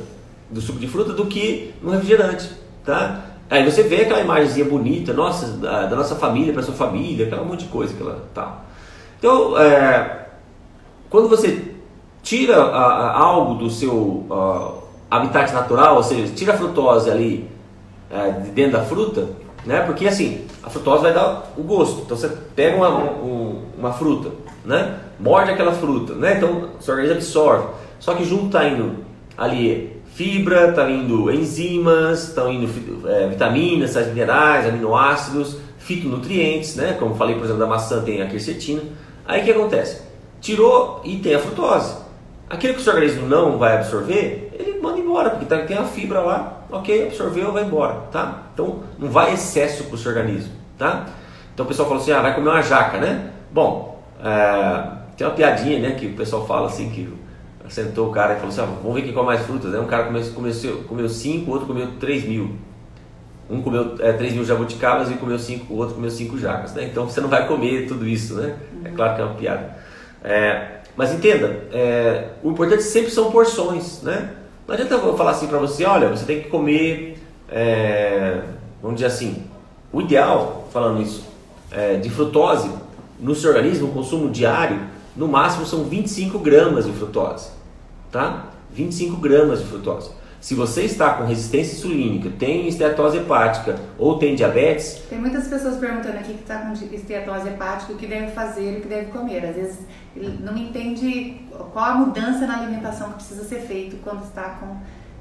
do suco de fruta, do que no refrigerante, tá? Aí você vê aquela imagenzinha bonita, nossa, da, da nossa família para sua família, aquela monte de coisa, aquela tal. Então, é, quando você tira a, a, algo do seu habitat natural, ou seja, tira a frutose ali é, de dentro da fruta, né? Porque assim, a frutose vai dar o gosto. Então você pega uma, um, uma fruta, né? Morde aquela fruta, né? Então o seu organismo absorve. Só que junto está indo ali fibra, está indo enzimas, estão indo é, vitaminas, sais minerais, aminoácidos, fitonutrientes, né? Como falei, por exemplo, da maçã tem a quercetina. Aí o que acontece? tirou e tem a frutose. Aquilo que o seu organismo não vai absorver, ele manda embora, porque tá, tem a fibra lá, ok, absorveu, vai embora, tá? Então não vai excesso para o seu organismo, tá? Então o pessoal fala assim, ah, vai comer uma jaca, né? Bom, é, tem uma piadinha, né, que o pessoal fala assim, que sentou o cara e falou assim, ah, vamos ver quem come mais frutas, né? Um cara comeu, comeu, comeu cinco, o outro comeu três mil. Um comeu é, 3 mil jabuticabas e comeu cinco, o outro comeu cinco jacas, né? Então você não vai comer tudo isso, né? É claro que é uma piada. É, mas entenda, é, o importante sempre são porções, né? Não adianta eu falar assim para você, olha, você tem que comer, é, vamos dizer assim, o ideal, falando isso, é, de frutose no seu organismo, o consumo diário, no máximo são 25 gramas de frutose, tá? 25 gramas de frutose. Se você está com resistência insulínica, tem esteatose hepática ou tem diabetes. Tem muitas pessoas perguntando aqui que está com esteatose hepática, o que deve fazer, o que deve comer. Às vezes ele não entende qual a mudança na alimentação que precisa ser feito quando está com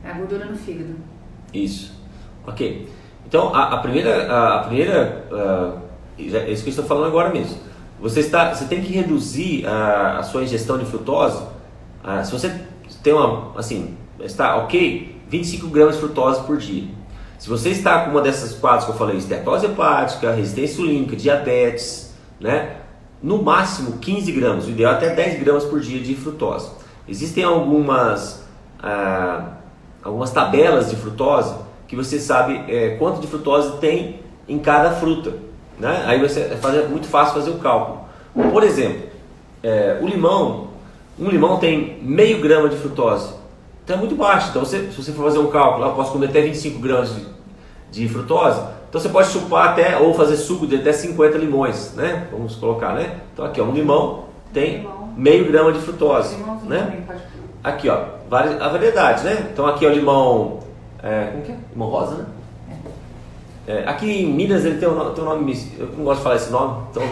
a gordura no fígado. Isso. Ok. Então a, a primeira, a, a primeira, uh, é isso que eu estou falando agora mesmo. Você está, você tem que reduzir a, a sua ingestão de frutose. Uh, se você tem uma, assim, está ok, 25 gramas de frutose por dia. Se você está com uma dessas quatro que eu falei, estetose hepática, resistência insulínica, diabetes, né? No máximo 15 gramas, o ideal é até 10 gramas por dia de frutose. Existem algumas, ah, algumas tabelas de frutose que você sabe é, quanto de frutose tem em cada fruta. Né? Aí você é muito fácil fazer o cálculo. Por exemplo, é, o limão, um limão tem meio grama de frutose. Então é muito baixo. Então, você, se você for fazer um cálculo, eu posso comer até 25 gramas de, de frutose, Então você pode chupar até ou fazer suco de até 50 limões, né? Vamos colocar, né? Então aqui ó, um limão tem limão. meio grama de frutose, né? Aqui ó, a variedade, né? Então aqui é o limão, é, como que é? Limão rosa, né? É, aqui em Minas ele tem um, tem um nome, eu não gosto de falar esse nome, então,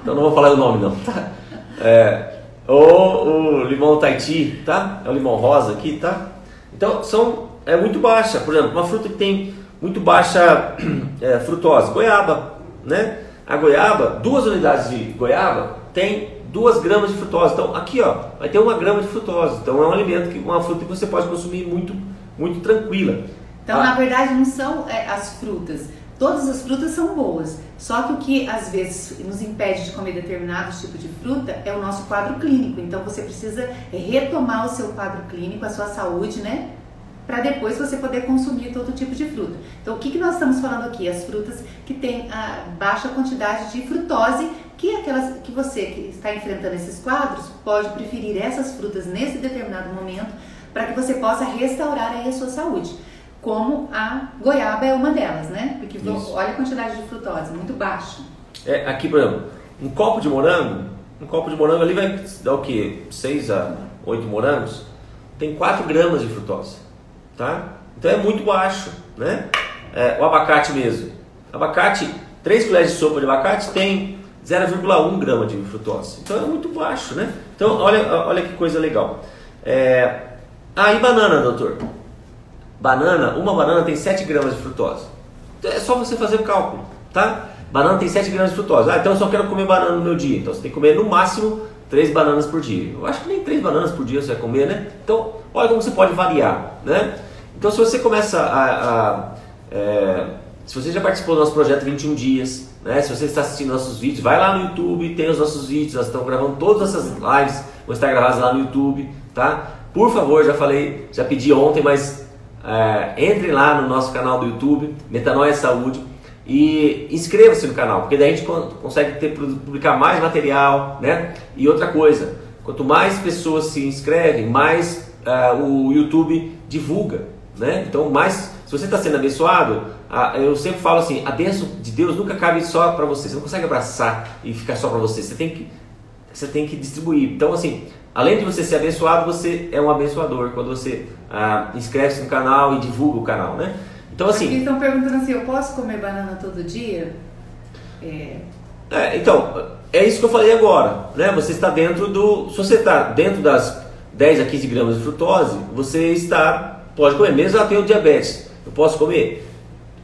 então não vou falar o nome não, tá? É, ou o limão Tahiti, tá? É o limão rosa aqui, tá? Então são é muito baixa, por exemplo, uma fruta que tem muito baixa é, frutose, goiaba, né? A goiaba, duas unidades de goiaba tem duas gramas de frutose. Então aqui ó, vai ter uma grama de frutose. Então é um alimento que uma fruta que você pode consumir muito muito tranquila. Então ah. na verdade não são é, as frutas. Todas as frutas são boas, só que o que às vezes nos impede de comer determinados tipos de fruta é o nosso quadro clínico. Então você precisa retomar o seu quadro clínico, a sua saúde, né? Para depois você poder consumir todo tipo de fruta. Então o que, que nós estamos falando aqui? As frutas que têm a baixa quantidade de frutose, que é aquelas que você que está enfrentando esses quadros pode preferir essas frutas nesse determinado momento para que você possa restaurar aí a sua saúde como a goiaba é uma delas, né? Porque Isso. olha a quantidade de frutose, muito baixa. É, aqui, por exemplo, um copo de morango, um copo de morango ali vai dar o quê? 6 a 8 morangos, tem 4 gramas de frutose, tá? Então é muito baixo, né? É, o abacate mesmo. Abacate, 3 colheres de sopa de abacate tem 0,1 grama de frutose. Então é muito baixo, né? Então olha, olha que coisa legal. É... Ah, e banana, doutor? Banana, uma banana tem 7 gramas de frutose. Então é só você fazer o cálculo, tá? Banana tem 7 gramas de frutose. Ah, então eu só quero comer banana no meu dia. Então você tem que comer no máximo 3 bananas por dia. Eu acho que nem 3 bananas por dia você vai comer, né? Então, olha como você pode variar, né? Então se você começa a... a é, se você já participou do nosso projeto 21 dias, né? Se você está assistindo nossos vídeos, vai lá no YouTube, tem os nossos vídeos, nós estamos gravando todas essas lives, vão estar gravadas lá no YouTube, tá? Por favor, já falei, já pedi ontem, mas é, entre lá no nosso canal do YouTube, Metanoia Saúde, e inscreva-se no canal, porque daí a gente consegue ter, publicar mais material, né? E outra coisa, quanto mais pessoas se inscrevem, mais uh, o YouTube divulga, né? Então, mais, se você está sendo abençoado, eu sempre falo assim, a bênção de Deus nunca cabe só para você, você não consegue abraçar e ficar só para você, você tem que, você tem que distribuir. Então, assim, Além de você ser abençoado, você é um abençoador quando você ah, inscreve-se no canal e divulga o canal, né? Então assim. Aqui estão perguntando assim, eu posso comer banana todo dia? É... é... então é isso que eu falei agora, né? Você está dentro do, se você está dentro das 10 a 15 gramas de frutose, você está pode comer, mesmo ela tem o diabetes, eu posso comer.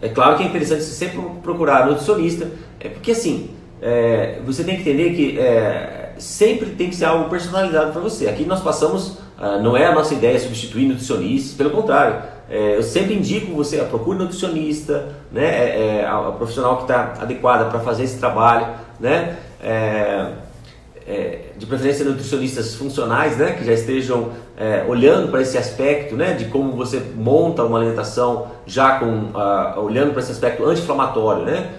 É claro que é interessante você sempre procurar nutricionista, é porque assim é, você tem que entender que é, sempre tem que ser algo personalizado para você. Aqui nós passamos, ah, não é a nossa ideia substituir nutricionistas, pelo contrário, é, eu sempre indico você a procure nutricionista, né, é, é, a, profissional que está adequada para fazer esse trabalho, né, de preferência nutricionistas funcionais, né, que já estejam olhando para esse aspecto, né, de como você monta uma alimentação já com uh, olhando para esse aspecto anti-inflamatório, né.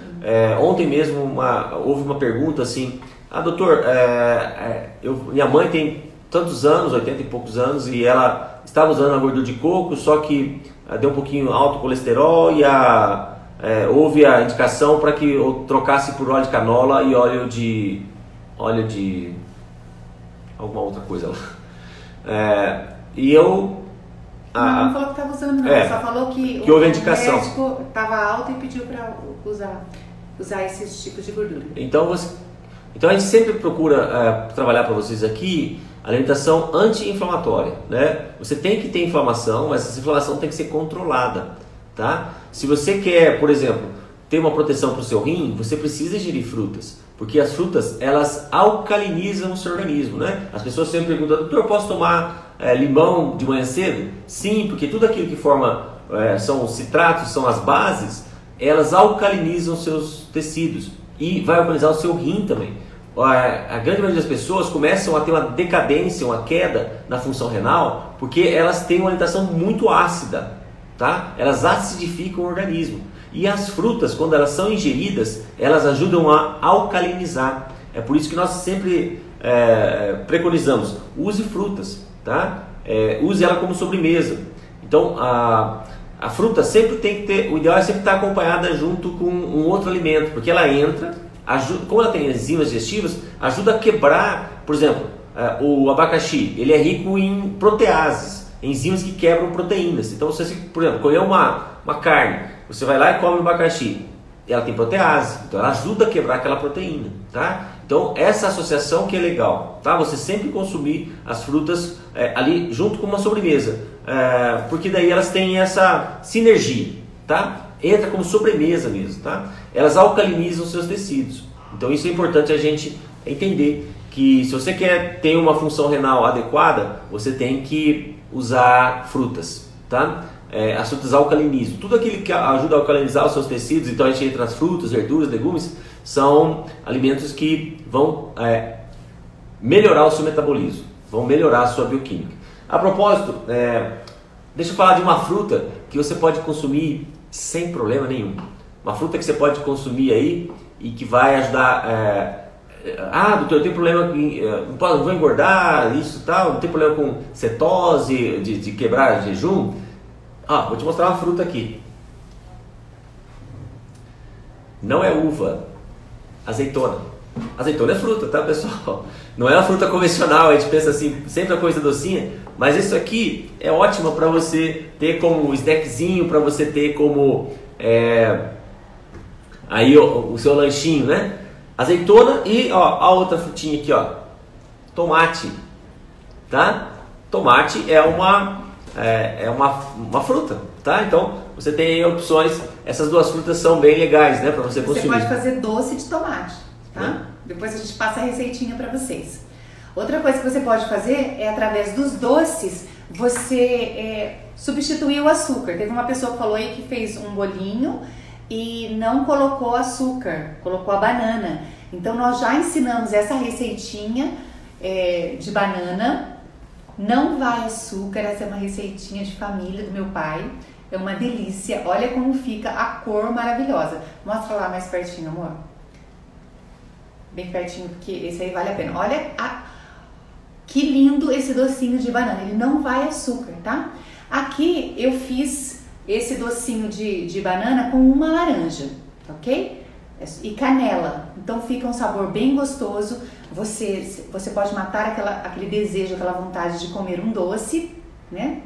ontem mesmo uma, houve uma pergunta assim ah, doutor, é, é, eu, minha mãe tem tantos anos, 80 e poucos anos, e ela estava usando a gordura de coco, só que é, deu um pouquinho alto colesterol e a, é, houve a indicação para que eu trocasse por óleo de canola e óleo de. óleo de. alguma outra coisa lá. É, e eu. A, não, não falou que estava usando, não, é, só falou que, que houve a indicação. médico estava alto e pediu para usar, usar esses tipos de gordura. Então você então a gente sempre procura uh, trabalhar para vocês aqui alimentação anti-inflamatória, né? Você tem que ter inflamação, mas essa inflamação tem que ser controlada, tá? Se você quer, por exemplo, ter uma proteção para o seu rim, você precisa ingerir frutas, porque as frutas elas alcalinizam o seu organismo, né? As pessoas sempre perguntam, doutor, posso tomar é, limão de manhã cedo? Sim, porque tudo aquilo que forma é, são os citratos, são as bases, elas alcalinizam seus tecidos e vai alcoolizar o seu rim também. A, grande maioria das pessoas começam a ter uma decadência, uma queda na função renal, porque elas têm uma alimentação muito ácida, tá? Elas acidificam o organismo. E as frutas, quando elas são ingeridas, elas ajudam a alcalinizar. É por isso que nós sempre é, preconizamos, use frutas, tá? É, use ela como sobremesa. Então, a, a fruta sempre tem que ter, o ideal é sempre estar acompanhada junto com um outro alimento, porque ela entra, ajuda, como ela tem enzimas digestivas, ajuda a quebrar, por exemplo, uh, o abacaxi, ele é rico em proteases, enzimas que quebram proteínas. Então, você, por exemplo, colher uma, uma carne, você vai lá e come o abacaxi, ela tem protease, então ela ajuda a quebrar aquela proteína, tá? Então essa associação que é legal, tá? Você sempre consumir as frutas é, ali junto com uma sobremesa, é, porque daí elas têm essa sinergia, tá? Entra como sobremesa mesmo, tá? Elas alcalinizam seus tecidos. Então isso é importante a gente entender que se você quer ter uma função renal adequada, você tem que usar frutas, tá? é, as frutas alcalinizam. Tudo aquilo que ajuda a alcalinizar os seus tecidos, então a gente entra nas frutas, verduras, legumes, são alimentos que vão é, melhorar o seu metabolismo, vão melhorar a sua bioquímica. A propósito, é, deixa eu falar de uma fruta que você pode consumir sem problema nenhum. Uma fruta que você pode consumir aí e que vai ajudar. É, ah, doutor, eu tenho problema com. É, não vou engordar, isso tal, não tem problema com cetose, de, de quebrar jejum. Ah, vou te mostrar uma fruta aqui. Não é uva, azeitona. Azeitona é fruta, tá pessoal? Não é uma fruta convencional, a gente pensa assim, sempre a coisa docinha, mas isso aqui é ótimo para você ter como snackzinho, para você ter como é, aí o, o, seu lanchinho, né? Azeitona e ó, a outra frutinha aqui, ó, tomate, tá? Tomate é uma é, é uma, uma fruta, tá? Então você tem opções, essas duas frutas são bem legais, né, para você consumir. Você pode fazer doce de tomate, tá? Né? Depois a gente passa a receitinha para vocês. Outra coisa que você pode fazer é através dos doces você é, substituir o açúcar. Teve uma pessoa que falou aí que fez um bolinho e não colocou açúcar, colocou a banana. Então nós já ensinamos essa receitinha é, de banana não vai açúcar, essa é uma receitinha de família do meu pai. É uma delícia. Olha como fica a cor maravilhosa. Mostra lá mais pertinho, amor. Bem pertinho, porque esse aí vale a pena. Olha a... que lindo esse docinho de banana. Ele não vai açúcar, tá? Aqui eu fiz esse docinho de, de banana com uma laranja, ok? E canela. Então fica um sabor bem gostoso você, você pode matar aquela, aquele desejo, aquela vontade de comer um doce, né?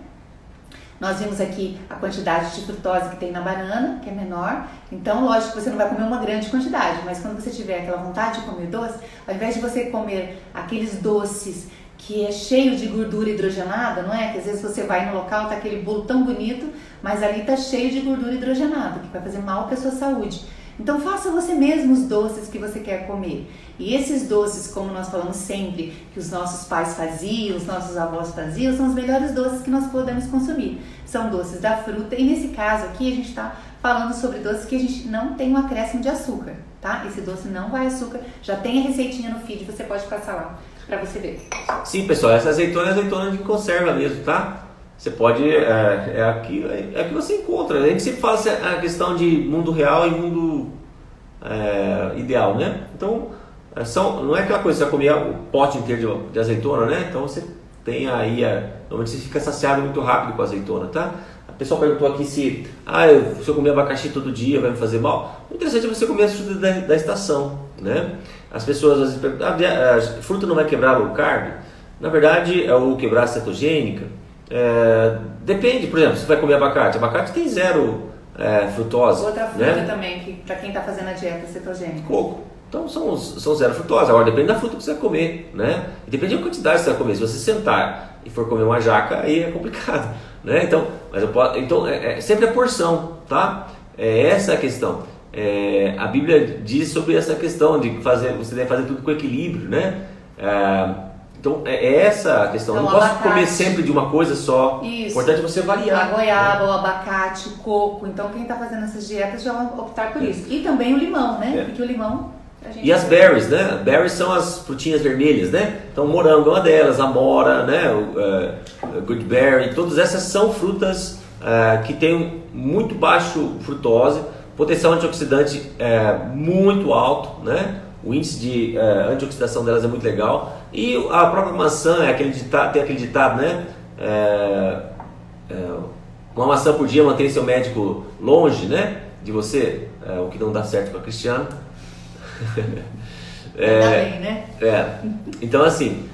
Nós vimos aqui a quantidade de frutose que tem na banana, que é menor. Então, lógico que você não vai comer uma grande quantidade, mas quando você tiver aquela vontade de comer doce, ao invés de você comer aqueles doces que é cheio de gordura hidrogenada, não é? Que às vezes você vai no local, tá aquele bolo tão bonito, mas ali tá cheio de gordura hidrogenada, que vai fazer mal para sua saúde. Então faça você mesmo os doces que você quer comer. E esses doces, como nós falamos sempre, que os nossos pais faziam, os nossos avós faziam, são os melhores doces que nós podemos consumir. São doces da fruta e nesse caso aqui a gente está falando sobre doces que a gente não tem um acréscimo de açúcar, tá? Esse doce não vai açúcar, já tem a receitinha no feed, você pode passar lá para você ver. Sim, pessoal, essa azeitona é azeitona de conserva mesmo, tá? Você pode. É, é, aqui, é, aqui você encontra. A gente sempre fala assim, a questão de mundo real e mundo é, ideal, né? Então, é, são, não é aquela coisa que você comer o pote inteiro de, de azeitona, né? Então você tem aí. A, normalmente você fica saciado muito rápido com a azeitona, tá? A pessoa perguntou aqui se, ah, eu, se eu comer abacaxi todo dia vai me fazer mal. O interessante é você comer as frutas da, da estação, né? As pessoas às vezes perguntam, ah, a fruta não vai quebrar o carbo? Na verdade, é o quebrar a cetogênica é, depende, por exemplo, se vai comer abacate. Abacate tem zero é, frutose. Outra fruta né? também, que para quem está fazendo a dieta cetogênica. Coco. Então são, são zero frutose. Agora depende da fruta que você vai comer, né? E depende da quantidade que você vai comer. Se você sentar e for comer uma jaca, aí é complicado, né? Então, mas eu posso, então é, é sempre a porção, tá? É essa a questão. É, a Bíblia diz sobre essa questão de fazer, você deve fazer tudo com equilíbrio, né? É, então é, é essa a questão. Então, não posso abacate. comer sempre de uma coisa só. Isso. Importante você variar. A goiaba, né? o abacate, o coco. Então quem está fazendo essas dietas já vai optar por isso. E também o limão, né? É. Porque o limão e as berries, né? Berries são as frutinhas vermelhas, né? Então, morango é uma delas, a mora, né? O, uh, good berry, todas essas são frutas uh, que têm muito baixo frutose, potencial antioxidante uh, muito alto, né? O índice de antioxidação delas é muito legal e a própria maçã, é aquele ditado, tem aquele ditado, né? É, é, uma maçã por dia mantém seu médico longe, né? De você, é, o que não dá certo com a Cristiana. é, bem, né? É. Então assim,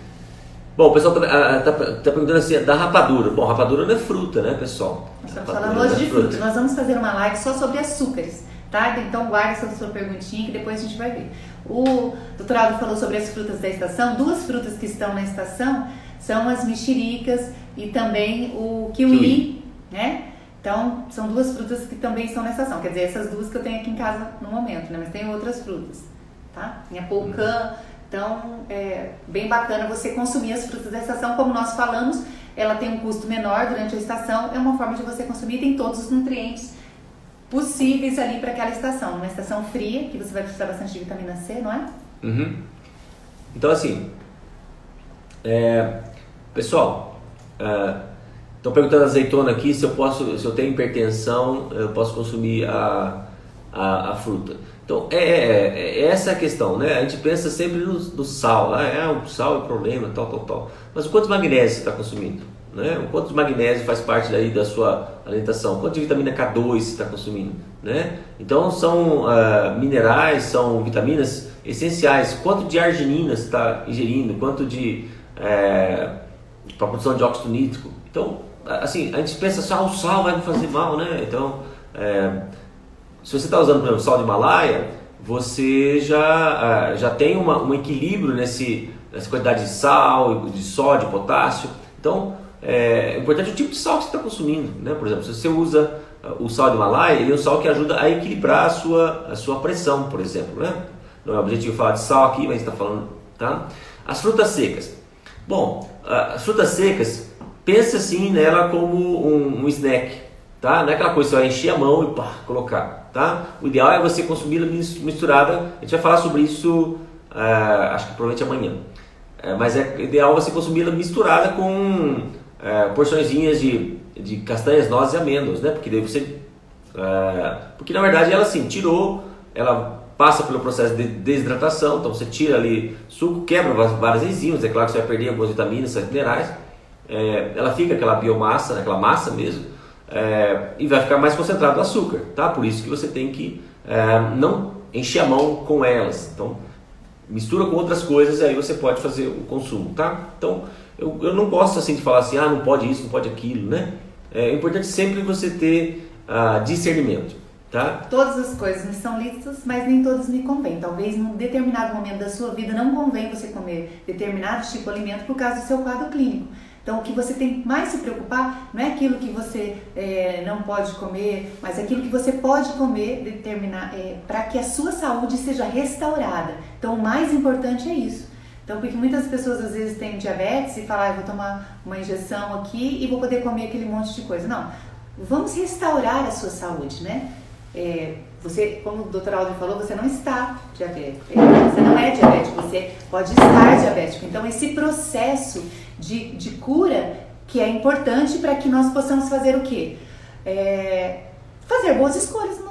bom, o pessoal está tá, tá perguntando assim, da rapadura. Bom, rapadura não é fruta, né, pessoal? Nós estamos falando hoje de fruta. Nós vamos fazer uma live só sobre açúcares, tá? Então guarde essa sua perguntinha que depois a gente vai ver. O doutorado falou sobre as frutas da estação. Duas frutas que estão na estação são as mexericas e também o kiwi, kiwi. né? Então, são duas frutas que também estão na estação. Quer dizer, essas duas que eu tenho aqui em casa no momento, né? Mas tem outras frutas, tá? Tem a polcã. Então, é bem bacana você consumir as frutas da estação. Como nós falamos, ela tem um custo menor durante a estação. É uma forma de você consumir. Tem todos os nutrientes possíveis ali para aquela estação. Uma estação fria, que você vai precisar bastante de vitamina C, não é? Uhum. Então, assim, é, pessoal, estão é, perguntando a azeitona aqui se eu posso, se eu tenho hipertensão, eu posso consumir a, a, a fruta. Então é, é, é, essa a questão, né? A gente pensa sempre no, no sal, ah, é, o sal é o problema, tal, tal, tal. Mas o quanto de magnésio você está consumindo? Né? O quanto de magnésio faz parte daí da sua alimentação? Quanto de vitamina K2 você está consumindo? Né? Então são uh, minerais, são vitaminas essenciais. Quanto de arginina você está ingerindo? Quanto de é, para produção de óxido nítrico. Então, assim, a gente pensa só, ah, o sal vai me fazer mal, né? Então, é, se você está usando, por exemplo, sal de Himalaia, você já, já tem uma, um equilíbrio nesse, nessa quantidade de sal, de sódio, potássio. Então, é, é importante o tipo de sal que você está consumindo. Né? Por exemplo, se você usa o sal de Himalaia, ele é um sal que ajuda a equilibrar a sua, a sua pressão, por exemplo. Né? Não é objetivo falar de sal aqui, mas está falando. Tá? As frutas secas. Bom, as frutas secas, pense assim nela como um, um snack, tá? Não é aquela coisa você vai encher a mão e pá, colocar, tá? O ideal é você consumi-la misturada. A gente vai falar sobre isso, uh, acho que provavelmente amanhã. Uh, mas é ideal você consumi-la misturada com uh, porçõezinhas de, de castanhas, nozes e amêndoas, né? Porque daí você, porque na verdade ela assim tirou, ela passa pelo processo de desidratação, então você tira ali suco, quebra várias enzimas, é claro que você vai perder algumas vitaminas, minerais, é, ela fica aquela biomassa, aquela massa mesmo, é, e vai ficar mais concentrado o açúcar, tá? Por isso que você tem que é, não encher a mão com elas, então mistura com outras coisas e aí você pode fazer o consumo, tá? Então eu, eu não gosto assim de falar assim, ah, não pode isso, não pode aquilo, né? É importante sempre você ter uh, discernimento. Tá? Todas as coisas me são lícitas, mas nem todas me convêm. Talvez num determinado momento da sua vida não convém você comer determinado tipo de alimento por causa do seu quadro clínico. Então, o que você tem mais se preocupar não é aquilo que você é, não pode comer, mas aquilo que você pode comer determinar é, para que a sua saúde seja restaurada. Então, o mais importante é isso. Então, porque muitas pessoas às vezes têm diabetes e falam, ah, vou tomar uma injeção aqui e vou poder comer aquele monte de coisa. Não, vamos restaurar a sua saúde, né? É, você, como o doutor Aldo falou, você não está diabético. Você não é diabético, você pode estar diabético. Então, esse processo de, de cura que é importante para que nós possamos fazer o quê? É, fazer boas escolhas no